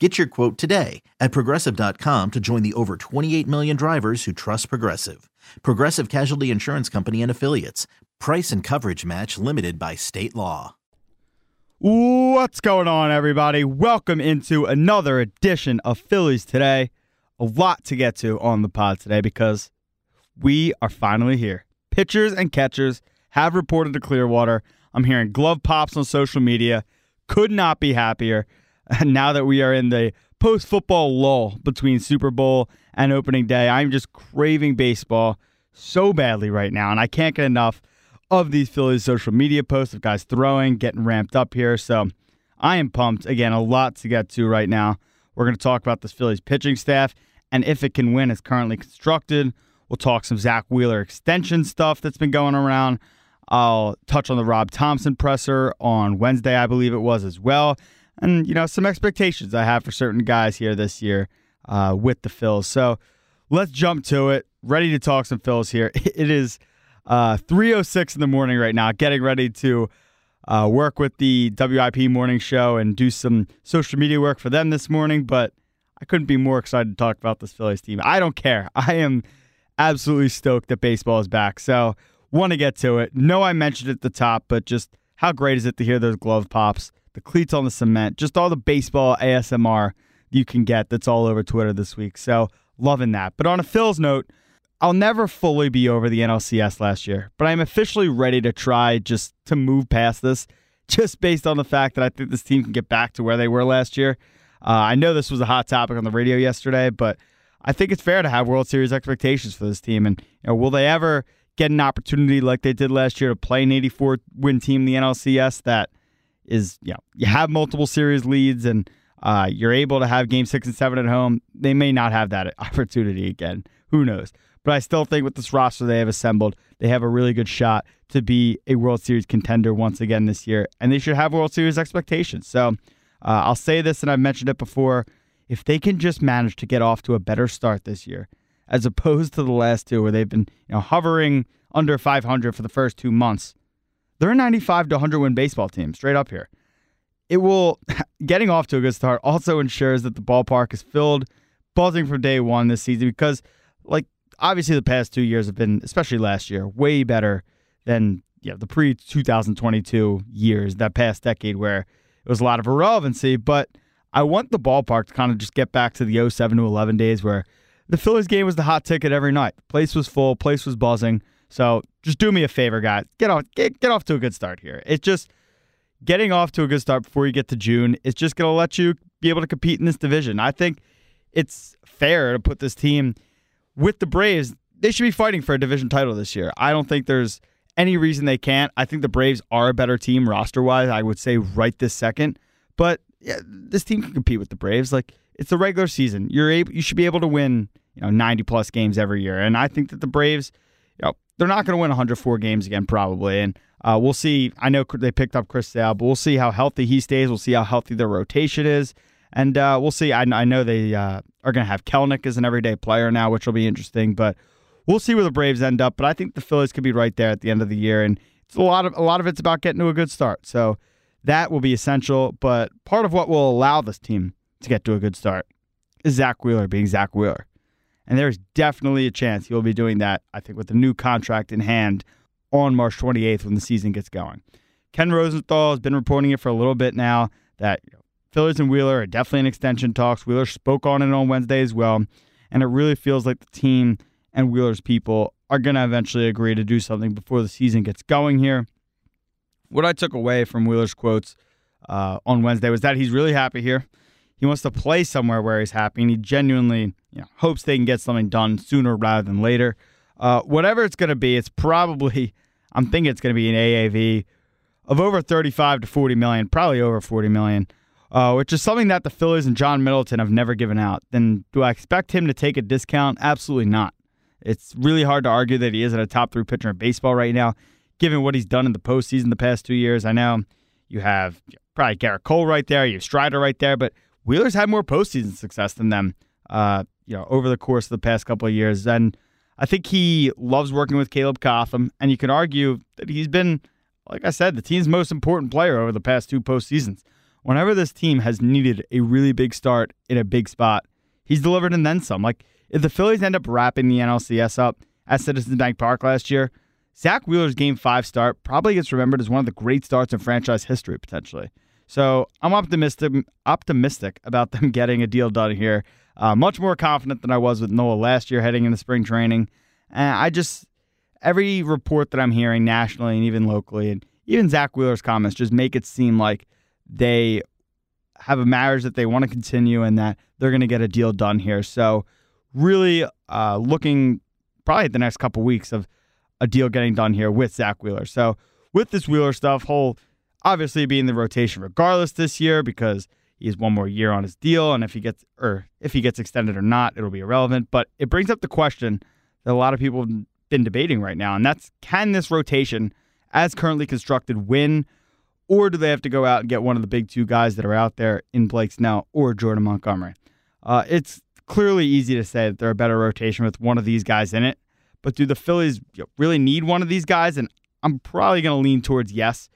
Get your quote today at progressive.com to join the over 28 million drivers who trust Progressive. Progressive Casualty Insurance Company and Affiliates. Price and coverage match limited by state law. What's going on, everybody? Welcome into another edition of Phillies Today. A lot to get to on the pod today because we are finally here. Pitchers and catchers have reported to Clearwater. I'm hearing glove pops on social media. Could not be happier. now that we are in the post football lull between Super Bowl and opening day, I'm just craving baseball so badly right now. And I can't get enough of these Phillies social media posts of guys throwing, getting ramped up here. So I am pumped. Again, a lot to get to right now. We're going to talk about this Phillies pitching staff and if it can win as currently constructed. We'll talk some Zack Wheeler extension stuff that's been going around. I'll touch on the Rob Thompson presser on Wednesday, I believe it was as well and you know some expectations I have for certain guys here this year uh, with the Phils. So let's jump to it. Ready to talk some Phils here. It is uh, 3:06 in the morning right now. Getting ready to uh, work with the WIP morning show and do some social media work for them this morning. But I couldn't be more excited to talk about this Phillies team. I don't care. I am absolutely stoked that baseball is back. So want to get to it. No, I mentioned it at the top, but just how great is it to hear those glove pops? The cleats on the cement, just all the baseball ASMR you can get that's all over Twitter this week. So loving that. But on a Phil's note, I'll never fully be over the NLCS last year, but I'm officially ready to try just to move past this, just based on the fact that I think this team can get back to where they were last year. Uh, I know this was a hot topic on the radio yesterday, but I think it's fair to have World Series expectations for this team. And you know, will they ever get an opportunity like they did last year to play an 84 win team in the NLCS that – is you know you have multiple series leads and uh, you're able to have game six and seven at home. They may not have that opportunity again. Who knows? But I still think with this roster they have assembled, they have a really good shot to be a World Series contender once again this year, and they should have World Series expectations. So uh, I'll say this, and I've mentioned it before: if they can just manage to get off to a better start this year, as opposed to the last two where they've been you know hovering under 500 for the first two months, they're a 95 to 100 win baseball team, straight up here. It will, getting off to a good start also ensures that the ballpark is filled, buzzing from day one this season because, like, obviously the past two years have been, especially last year, way better than you know, the pre 2022 years, that past decade where it was a lot of irrelevancy. But I want the ballpark to kind of just get back to the 07 to 11 days where the Phillies game was the hot ticket every night. Place was full, place was buzzing. So just do me a favor, guys. Get off get, get off to a good start here. It's just getting off to a good start before you get to June is just going to let you be able to compete in this division. I think it's fair to put this team with the Braves. They should be fighting for a division title this year. I don't think there's any reason they can't. I think the Braves are a better team roster wise. I would say right this second, but yeah, this team can compete with the Braves. Like it's a regular season. You're able, you should be able to win, you know, 90 plus games every year. And I think that the Braves, you know, they're not going to win 104 games again, probably. And uh, we'll see. I know they picked up Chris Sale, but we'll see how healthy he stays. We'll see how healthy their rotation is. And uh, we'll see. I, I know they uh, are going to have Kelenic as an everyday player now, which will be interesting. But we'll see where the Braves end up. But I think the Phillies could be right there at the end of the year. And it's a lot of a lot of it's about getting to a good start. So that will be essential. But part of what will allow this team to get to a good start is Zack Wheeler being Zack Wheeler. And there's definitely a chance he'll be doing that, I think, with the new contract in hand on March 28th when the season gets going. Ken Rosenthal has been reporting it for a little bit now that you know, Phillies and Wheeler are definitely in extension talks. Wheeler spoke on it on Wednesday as well. And it really feels like the team and Wheeler's people are going to eventually agree to do something before the season gets going here. What I took away from Wheeler's quotes uh, on Wednesday was that he's really happy here. He wants to play somewhere where he's happy, and he genuinely you know, hopes they can get something done sooner rather than later. Uh, whatever it's going to be, it's probably, I'm thinking it's going to be an AAV of over 35 to 40 million, probably over 40 million, uh, which is something that the Phillies and John Middleton have never given out. Then do I expect him to take a discount? Absolutely not. It's really hard to argue that he isn't a top three pitcher in baseball right now, given what he's done in the postseason the past two years. I know you have probably Gerrit Cole right there, you have Strider right there, but Wheeler's had more postseason success than them, uh, you know, over the course of the past couple of years. And I think he loves working with Caleb Cotham, and you can argue that he's been, like I said, the team's most important player over the past two postseasons. Whenever this team has needed a really big start in a big spot, he's delivered and then some. Like if the Phillies end up wrapping the NLCS up at Citizens Bank Park last year, Zack Wheeler's Game Five start probably gets remembered as one of the great starts in franchise history potentially. So I'm optimistic optimistic about them getting a deal done here. Uh, much more confident than I was with Noah last year heading into spring training. And I just every report that I'm hearing nationally and even locally, and even Zack Wheeler's comments just make it seem like they have a marriage that they want to continue and that they're going to get a deal done here. So really uh, looking probably at the next couple weeks of a deal getting done here with Zack Wheeler. So with this Wheeler stuff, whole obviously be in the rotation regardless this year because he has one more year on his deal, and if he gets or if he gets extended or not, it'll be irrelevant. But it brings up the question that a lot of people have been debating right now, and that's can this rotation, as currently constructed, win, or do they have to go out and get one of the big two guys that are out there in Blake Snell or Jordan Montgomery? Uh, it's clearly easy to say that they're a better rotation with one of these guys in it, but do the Phillies really need one of these guys? And I'm probably going to lean towards yes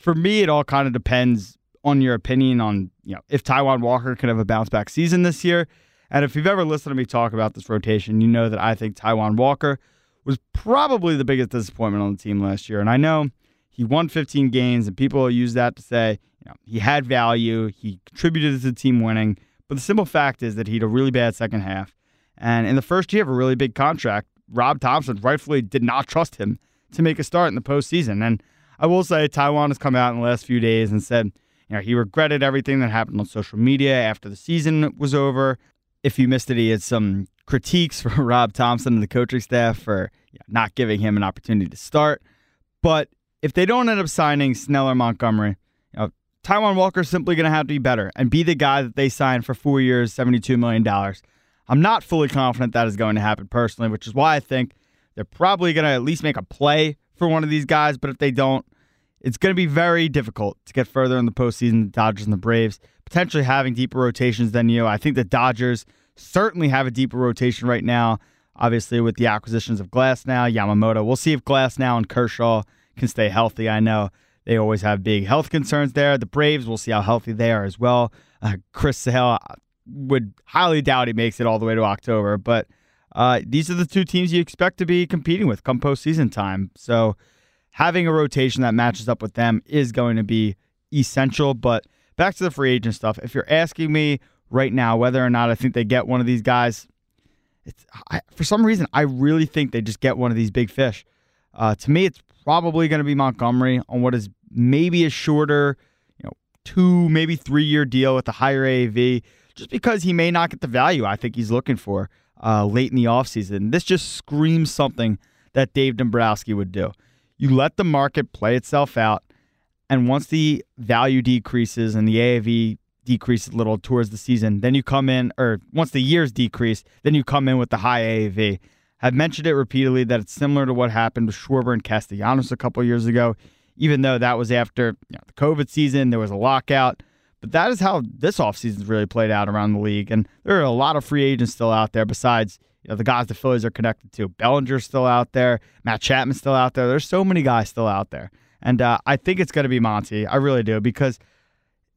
for me, it all kind of depends on your opinion on you know if Taijuan Walker can have a bounce back season this year. And if you've ever listened to me talk about this rotation, you know that I think Taijuan Walker was probably the biggest disappointment on the team last year. And I know he won 15 games, and people use that to say you know he had value, he contributed to the team winning. But the simple fact is that he had a really bad second half, and in the first year of a really big contract, Rob Thompson rightfully did not trust him to make a start in the postseason. And I will say Taijuan has come out in the last few days and said, you know, he regretted everything that happened on social media after the season was over. If you missed it, he had some critiques for Rob Thompson and the coaching staff for not giving him an opportunity to start. But if they don't end up signing Snell or Montgomery, you know, Walker's simply going to have to be better and be the guy that they signed for four years, $72 million. I'm not fully confident that is going to happen personally, which is why I think they're probably going to at least make a play for one of these guys, but if they don't, it's going to be very difficult to get further in the postseason. The Dodgers and the Braves potentially having deeper rotations than you. I think the Dodgers certainly have a deeper rotation right now. Obviously, with the acquisitions of Glasnow, Yamamoto. We'll see if Glasnow and Kershaw can stay healthy. I know they always have big health concerns there. The Braves, we'll see how healthy they are as well. Uh, Chris Sale would highly doubt he makes it all the way to October, but uh, these are the two teams you expect to be competing with come postseason time. So having a rotation that matches up with them is going to be essential. But back to the free agent stuff. If you're asking me right now whether or not I think they get one of these guys, I, for some reason I really think they just get one of these big fish. Uh, to me, it's probably going to be Montgomery on what is maybe a shorter, you know, two maybe three year deal with a higher AAV, just because he may not get the value I think he's looking for uh, late in the offseason. This just screams something that Dave Dombrowski would do. You let the market play itself out, and once the value decreases and the AAV decreases a little towards the season, then you come in, or once the years decrease, then you come in with the high AAV. I've mentioned it repeatedly that it's similar to what happened with Schwarber and Castellanos a couple years ago, even though that was after you know, the COVID season, there was a lockout. But that is how this offseason's really played out around the league. And there are a lot of free agents still out there besides you know, the guys the Phillies are connected to. Bellinger's still out there. Matt Chapman's still out there. There's so many guys still out there. And uh, I think it's going to be Monty. I really do because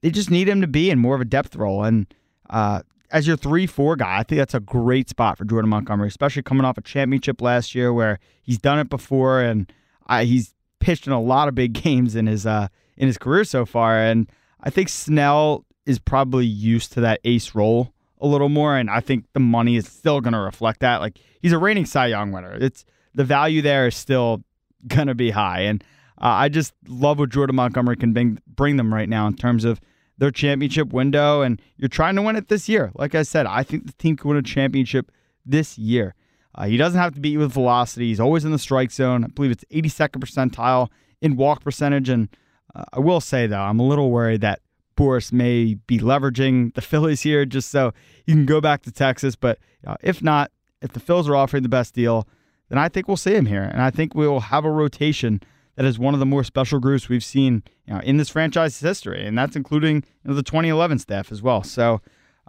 they just need him to be in more of a depth role. And uh, as your 3 4 guy, I think that's a great spot for Jordan Montgomery, especially coming off a championship last year where he's done it before and uh, he's pitched in a lot of big games in his uh, in his career so far. And I think Snell is probably used to that ace role a little more, and I think the money is still going to reflect that. Like he's a reigning Cy Young winner. It's the value there is still going to be high, and uh, I just love what Jordan Montgomery can bring, bring them right now in terms of their championship window, and you're trying to win it this year. Like I said, I think the team can win a championship this year. Uh, he doesn't have to beat you with velocity. He's always in the strike zone. I believe it's 82nd percentile in walk percentage. And uh, I will say, though, I'm a little worried that Boras may be leveraging the Phillies here just so you can go back to Texas. But uh, if not, if the Phillies are offering the best deal, then I think we'll see him here. And I think we will have a rotation that is one of the more special groups we've seen you know, in this franchise's history. And that's including you know, the 2011 staff as well. So,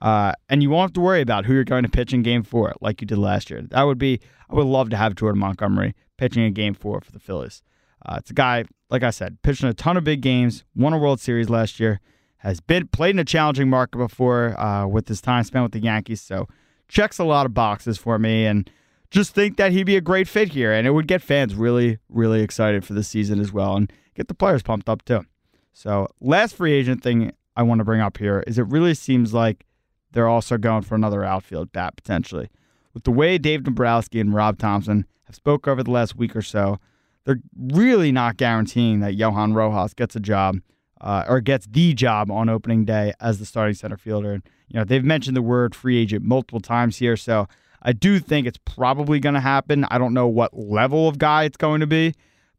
uh, and you won't have to worry about who you're going to pitch in game four like you did last year. That would be, I would love to have Jordan Montgomery pitching in game four for the Phillies. Uh, it's a guy, like I said, pitching a ton of big games, won a World Series last year, has been played in a challenging market before uh, with his time spent with the Yankees. So checks a lot of boxes for me, and just think that he'd be a great fit here, and it would get fans really, really excited for the season as well, and get the players pumped up too. So last free agent thing I want to bring up here is it really seems like they're also going for another outfield bat potentially. With the way Dave Dombrowski and Rob Thompson have spoke over the last week or so, they're really not guaranteeing that Johan Rojas gets a job uh, or gets the job on opening day as the starting center fielder. And, you know, they've mentioned the word free agent multiple times here, so I do think it's probably going to happen. I don't know what level of guy it's going to be,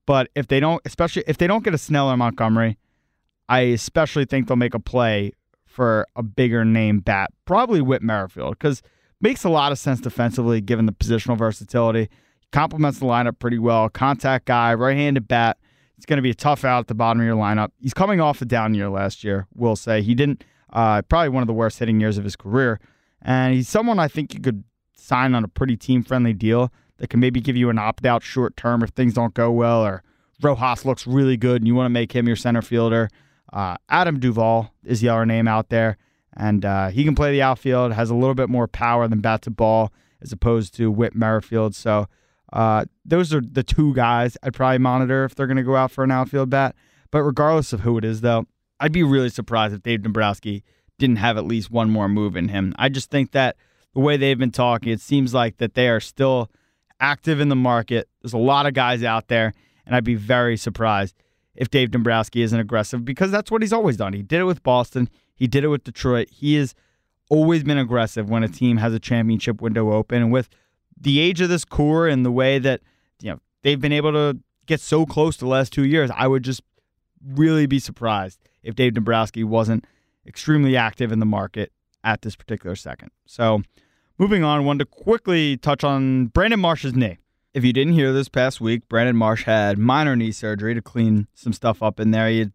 but if they don't, especially if they don't get a Snell or Montgomery, I especially think they'll make a play for a bigger name bat, probably Whit Merrifield, because makes a lot of sense defensively given the positional versatility complements the lineup pretty well. Contact guy, right handed bat. It's going to be a tough out at the bottom of your lineup. He's coming off a down year last year, we'll say. He didn't, uh, probably one of the worst hitting years of his career. And he's someone I think you could sign on a pretty team friendly deal that can maybe give you an opt out short term if things don't go well or Rojas looks really good and you want to make him your center fielder. Uh, Adam Duvall is the other name out there. And uh, he can play the outfield, has a little bit more power than bat to ball as opposed to Whit Merrifield. So uh, those are the two guys I'd probably monitor if they're going to go out for an outfield bat. But regardless of who it is, though, I'd be really surprised if Dave Dombrowski didn't have at least one more move in him. I just think that the way they've been talking, it seems like that they are still active in the market. There's a lot of guys out there, and I'd be very surprised if Dave Dombrowski isn't aggressive because that's what he's always done. He did it with Boston, he did it with Detroit. He has always been aggressive when a team has a championship window open, and with the age of this core and the way that you know they've been able to get so close the last two years, I would just really be surprised if Dave Dombrowski wasn't extremely active in the market at this particular second. So, moving on, I wanted to quickly touch on Brandon Marsh's knee. If you didn't hear this past week, Brandon Marsh had minor knee surgery to clean some stuff up in there. He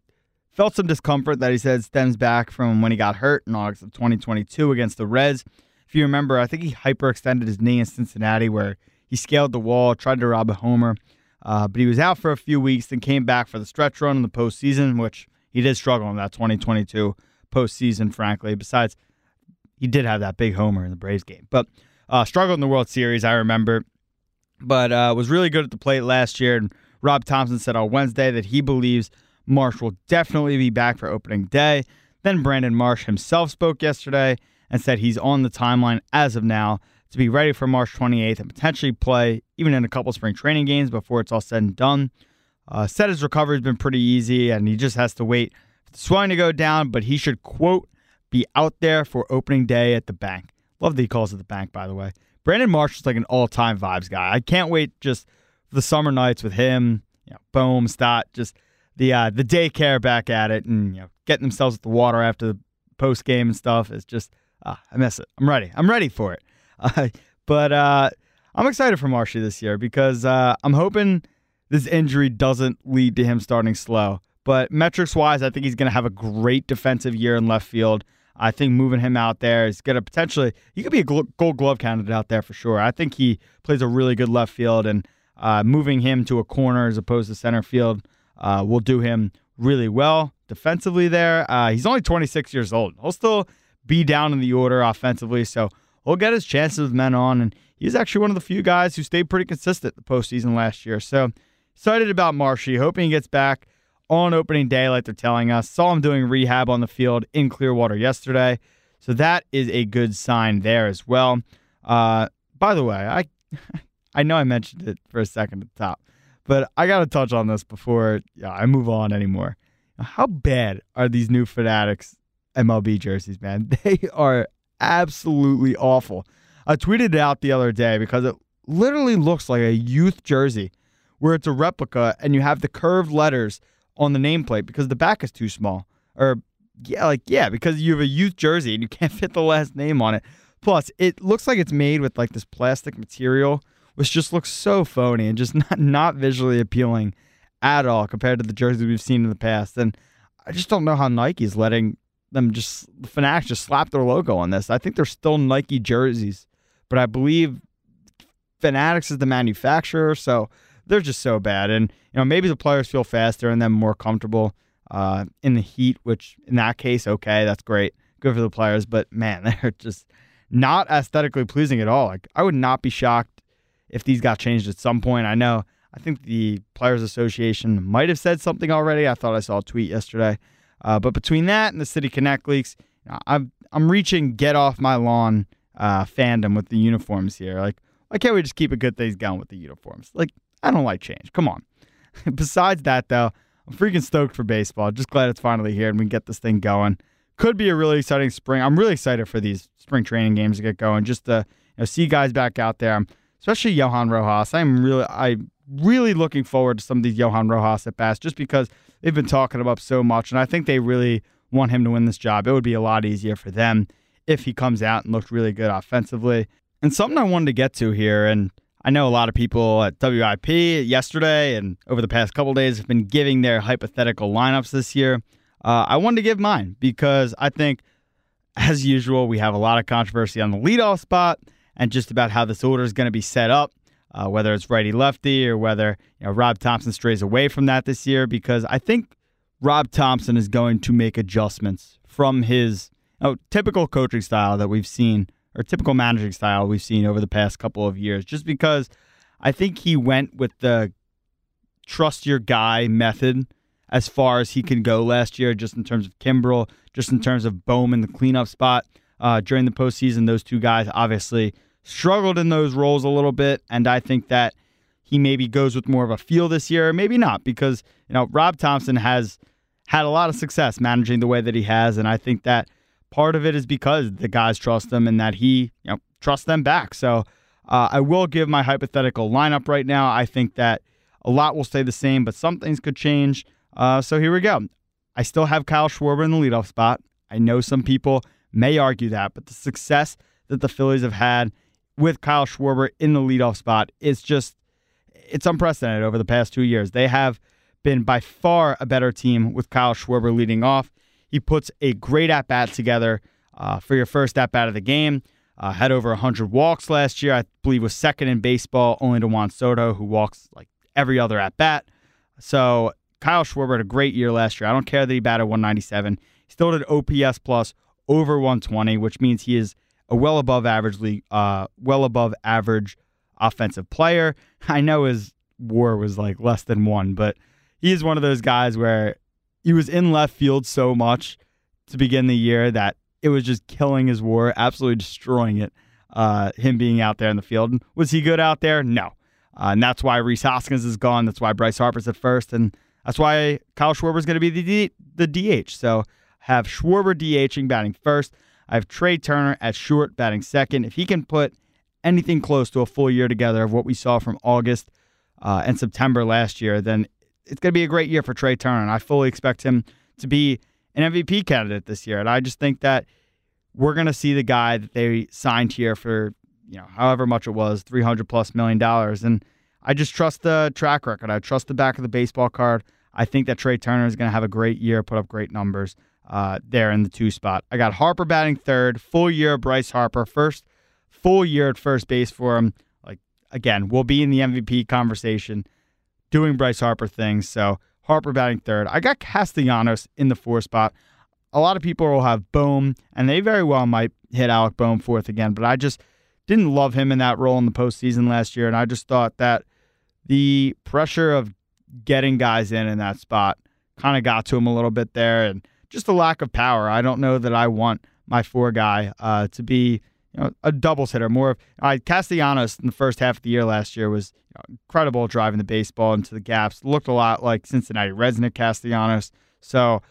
felt some discomfort that he said stems back from when he got hurt in August of 2022 against the Reds. If you remember, I think he hyperextended his knee in Cincinnati where he scaled the wall, tried to rob a homer, uh, but he was out for a few weeks, then came back for the stretch run in the postseason, which he did struggle in that 2022 postseason, frankly. Besides, he did have that big homer in the Braves game, but uh, struggled in the World Series, I remember, but uh, was really good at the plate last year. And Rob Thompson said on Wednesday that he believes Marsh will definitely be back for opening day. Then Brandon Marsh himself spoke yesterday and said he's on the timeline as of now to be ready for March 28th and potentially play even in a couple spring training games before it's all said and done. Uh, said his recovery has been pretty easy and he just has to wait for the swelling to go down, but he should, quote, be out there for opening day at the bank. Love that he calls it the bank, by the way. Brandon Marsh is like an all time vibes guy. I can't wait just the summer nights with him, you know, Bohm, Stott, just the uh, the daycare back at it and you know getting themselves at the water after the post game and stuff. is just Ah, I miss it. I'm ready. I'm ready for it. Uh, but uh, I'm excited for Marshy this year because uh, I'm hoping this injury doesn't lead to him starting slow. But metrics wise, I think he's going to have a great defensive year in left field. I think moving him out there is going to potentially, he could be a gold glove candidate out there for sure. I think he plays a really good left field, and uh, moving him to a corner as opposed to center field uh, will do him really well defensively there. Uh, he's only 26 years old. He'll still be down in the order offensively. So he'll get his chances with men on. And he's actually one of the few guys who stayed pretty consistent the postseason last year. So excited about Marshy, hoping he gets back on opening day, like they're telling us. Saw him doing rehab on the field in Clearwater yesterday. So that is a good sign there as well. Uh, by the way, I I know I mentioned it for a second at the top, but I got to touch on this before yeah, I move on anymore. How bad are these new Fanatics MLB jerseys, man? They are absolutely awful. I tweeted it out the other day because it literally looks like a youth jersey where it's a replica and you have the curved letters on the nameplate because the back is too small. Or yeah, like yeah, because you have a youth jersey and you can't fit the last name on it. Plus, it looks like it's made with like this plastic material, which just looks so phony and just not not visually appealing at all compared to the jerseys we've seen in the past. And I just don't know how Nike's letting them just Fanatics just slapped their logo on this. I think they're still Nike jerseys, but I believe Fanatics is the manufacturer, so they're just so bad. And you know, maybe the players feel faster and then more comfortable uh, in the heat, which in that case, okay, that's great, good for the players. But man, they're just not aesthetically pleasing at all. Like I would not be shocked if these got changed at some point. I know. I think the Players Association might have said something already. I thought I saw a tweet yesterday. Uh, but between that and the City Connect leaks, I'm I'm reaching get off my lawn uh, fandom with the uniforms here. Like, why can't we just keep a good things going with the uniforms? Like, I don't like change. Come on. Besides that, though, I'm freaking stoked for baseball. Just glad it's finally here and we can get this thing going. Could be a really exciting spring. I'm really excited for these spring training games to get going. Just to you know, see guys back out there, especially Johan Rojas. I'm really, I'm really looking forward to some of these Johan Rojas at bats, just because they've been talking about so much, and I think they really want him to win this job. It would be a lot easier for them if he comes out and looks really good offensively. And something I wanted to get to here, and I know a lot of people at WIP yesterday and over the past couple days have been giving their hypothetical lineups this year. Uh, I wanted to give mine because I think, as usual, we have a lot of controversy on the leadoff spot and just about how this order is going to be set up, uh, whether it's righty lefty or whether you know, Rob Thompson strays away from that this year. Because I think Rob Thompson is going to make adjustments from his you know, typical coaching style that we've seen or typical managing style we've seen over the past couple of years, just because I think he went with the trust your guy method as far as he can go last year, just in terms of Kimbrel, just in terms of Bohm in, the cleanup spot uh, during the postseason. Those two guys obviously struggled in those roles a little bit, and I think that he maybe goes with more of a feel this year, maybe not, because you know Rob Thompson has had a lot of success managing the way that he has, and I think that part of it is because the guys trust him and that he you know trusts them back. So uh, I will give my hypothetical lineup right now. I think that a lot will stay the same, but some things could change. Uh, so here we go. I still have Kyle Schwarber in the leadoff spot. I know some people may argue that, but the success that the Phillies have had with Kyle Schwarber in the leadoff spot is just it's unprecedented over the past two years. They have been by far a better team with Kyle Schwarber leading off. He puts a great at bat together uh, for your first at bat of the game. Uh, had over 100 walks last year. I believe was second in baseball, only to Juan Soto, who walks like every other at bat. So Kyle Schwarber had a great year last year. I don't care that he batted 197. He still did OPS plus over 120, which means he is a well above average league, uh, well above average offensive player. I know his WAR was like less than one, but he is one of those guys where he was in left field so much to begin the year that it was just killing his WAR, absolutely destroying it. Uh, him being out there in the field. Was he good out there? No. Uh, and that's why Rhys Hoskins is gone. That's why Bryce Harper's at first. And that's why Kyle Schwarber is going to be the, D- the DH. So have Schwarber DHing batting first. I have Trea Turner at short batting second. If he can put anything close to a full year together of what we saw from August uh, and September last year, then it's going to be a great year for Trea Turner, and I fully expect him to be an MVP candidate this year. And I just think that we're going to see the guy that they signed here for you know however much it was, three hundred plus million dollars, and I just trust the track record. I trust the back of the baseball card. I think that Trea Turner is going to have a great year, put up great numbers uh, there in the two spot. I got Harper batting third, full year Bryce Harper, first full year at first base for him. Like again, we'll be in the MVP conversation doing Bryce Harper things. So Harper batting third. I got Castellanos in the four spot. A lot of people will have Bohm, and they very well might hit Alec Bohm fourth again, but I just didn't love him in that role in the postseason last year, and I just thought that the pressure of getting guys in in that spot kind of got to him a little bit there, and just a lack of power. I don't know that I want my four guy uh, to be you know, a doubles hitter. More of uh, Castellanos in the first half of the year last year was incredible driving the baseball into the gaps. Looked a lot like Cincinnati Reds Nick Castellanos. So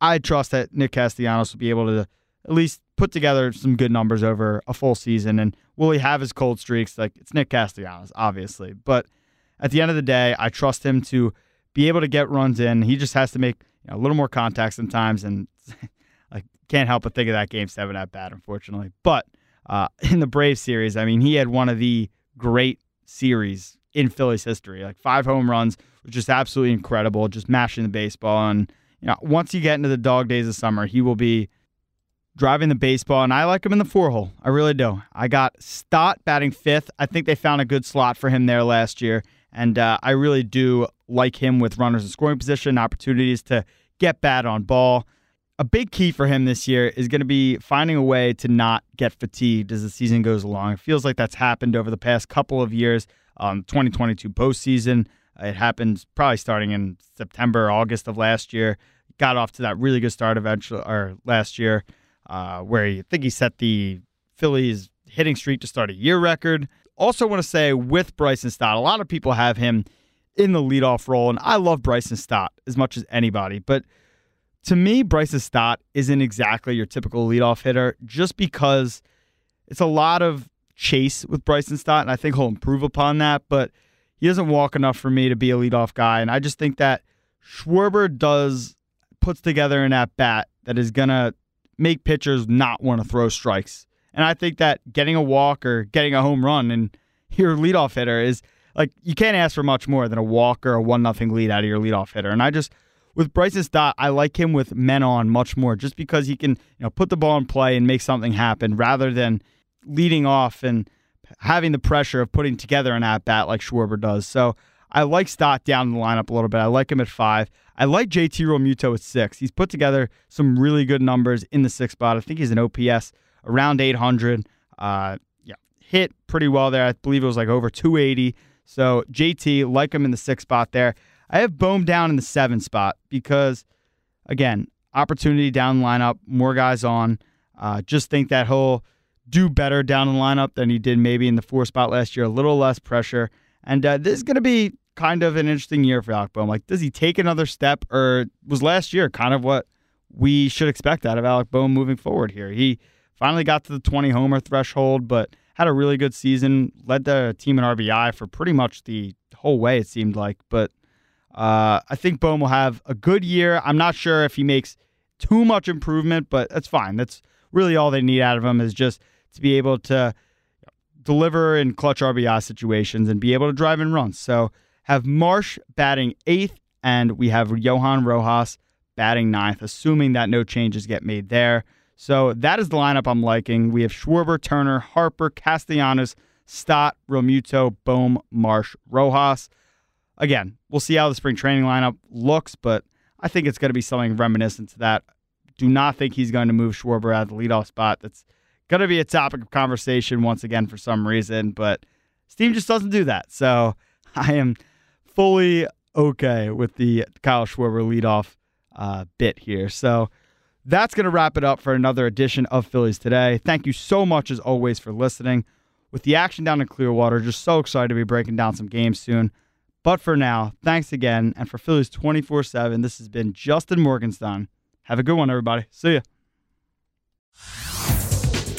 I trust that Nick Castellanos will be able to at least put together some good numbers over a full season. And will he have his cold streaks? Like it's Nick Castellanos, obviously. But at the end of the day, I trust him to be able to get runs in. He just has to make you know, a little more contact sometimes, and I can't help but think of that game seven at bat, unfortunately. But uh, in the Braves series, I mean, he had one of the great series in Phillies history, like five home runs, which is absolutely incredible, just mashing the baseball. And you know, once you get into the dog days of summer, he will be driving the baseball, and I like him in the four hole. I really do. I got Stott batting fifth. I think they found a good slot for him there last year, and uh, I really do like him with runners in scoring position, opportunities to get bad on ball. A big key for him this year is going to be finding a way to not get fatigued as the season goes along. It feels like that's happened over the past couple of years. Um, 2022 postseason, it happened probably starting in September, August of last year. Got off to that really good start eventually, or last year, uh, where you think he set the Phillies hitting streak to start a year record. Also, want to say with Bryson Stott, a lot of people have him in the leadoff role. And I love Bryson Stott as much as anybody. But to me, Bryson Stott isn't exactly your typical leadoff hitter just because it's a lot of chase with Bryson Stott. And I think he'll improve upon that. But he doesn't walk enough for me to be a leadoff guy. And I just think that Schwarber does puts together an at bat that is going to make pitchers not want to throw strikes. And I think that getting a walk or getting a home run and your leadoff hitter is like you can't ask for much more than a walk or a one nothing lead out of your leadoff hitter. And I just with Bryson Stott, I like him with men on much more, just because he can you know put the ball in play and make something happen rather than leading off and having the pressure of putting together an at bat like Schwarber does. So I like Stott down the lineup a little bit. I like him at five. I like JT Realmuto at six. He's put together some really good numbers in the six spot. I think he's an OPS around 800. Uh, yeah, hit pretty well there. I believe it was like over 280. So JT, like him in the six spot there. I have Bohm down in the seven spot because, again, opportunity down the lineup, more guys on. Uh, just think that he'll do better down the lineup than he did maybe in the four spot last year. A little less pressure. And uh, this is going to be kind of an interesting year for Alec Bohm. Like, does he take another step, or was last year kind of what we should expect out of Alec Bohm moving forward here? He finally got to the 20 homer threshold, but had a really good season, led the team in RBI for pretty much the whole way, it seemed like. But uh, I think Bohm will have a good year. I'm not sure if he makes too much improvement, but that's fine. That's really all they need out of him is just to be able to deliver in clutch RBI situations and be able to drive in runs. So have Marsh batting eighth, and we have Johan Rojas batting ninth, assuming that no changes get made there. So that is the lineup I'm liking. We have Schwarber, Turner, Harper, Castellanos, Stott, Realmuto, Bohm, Marsh, Rojas. Again, we'll see how the spring training lineup looks, but I think it's going to be something reminiscent to that. Do not think he's going to move Schwarber out of the leadoff spot. That's going to be a topic of conversation once again for some reason, but Steve just doesn't do that. So I am fully okay with the Kyle Schwarber leadoff uh, bit here. So that's going to wrap it up for another edition of Phillies Today. Thank you so much, as always, for listening. With the action down in Clearwater, just so excited to be breaking down some games soon. But for now, thanks again. And for Phillies 24 7, this has been Justin Morganstein. Have a good one, everybody. See ya.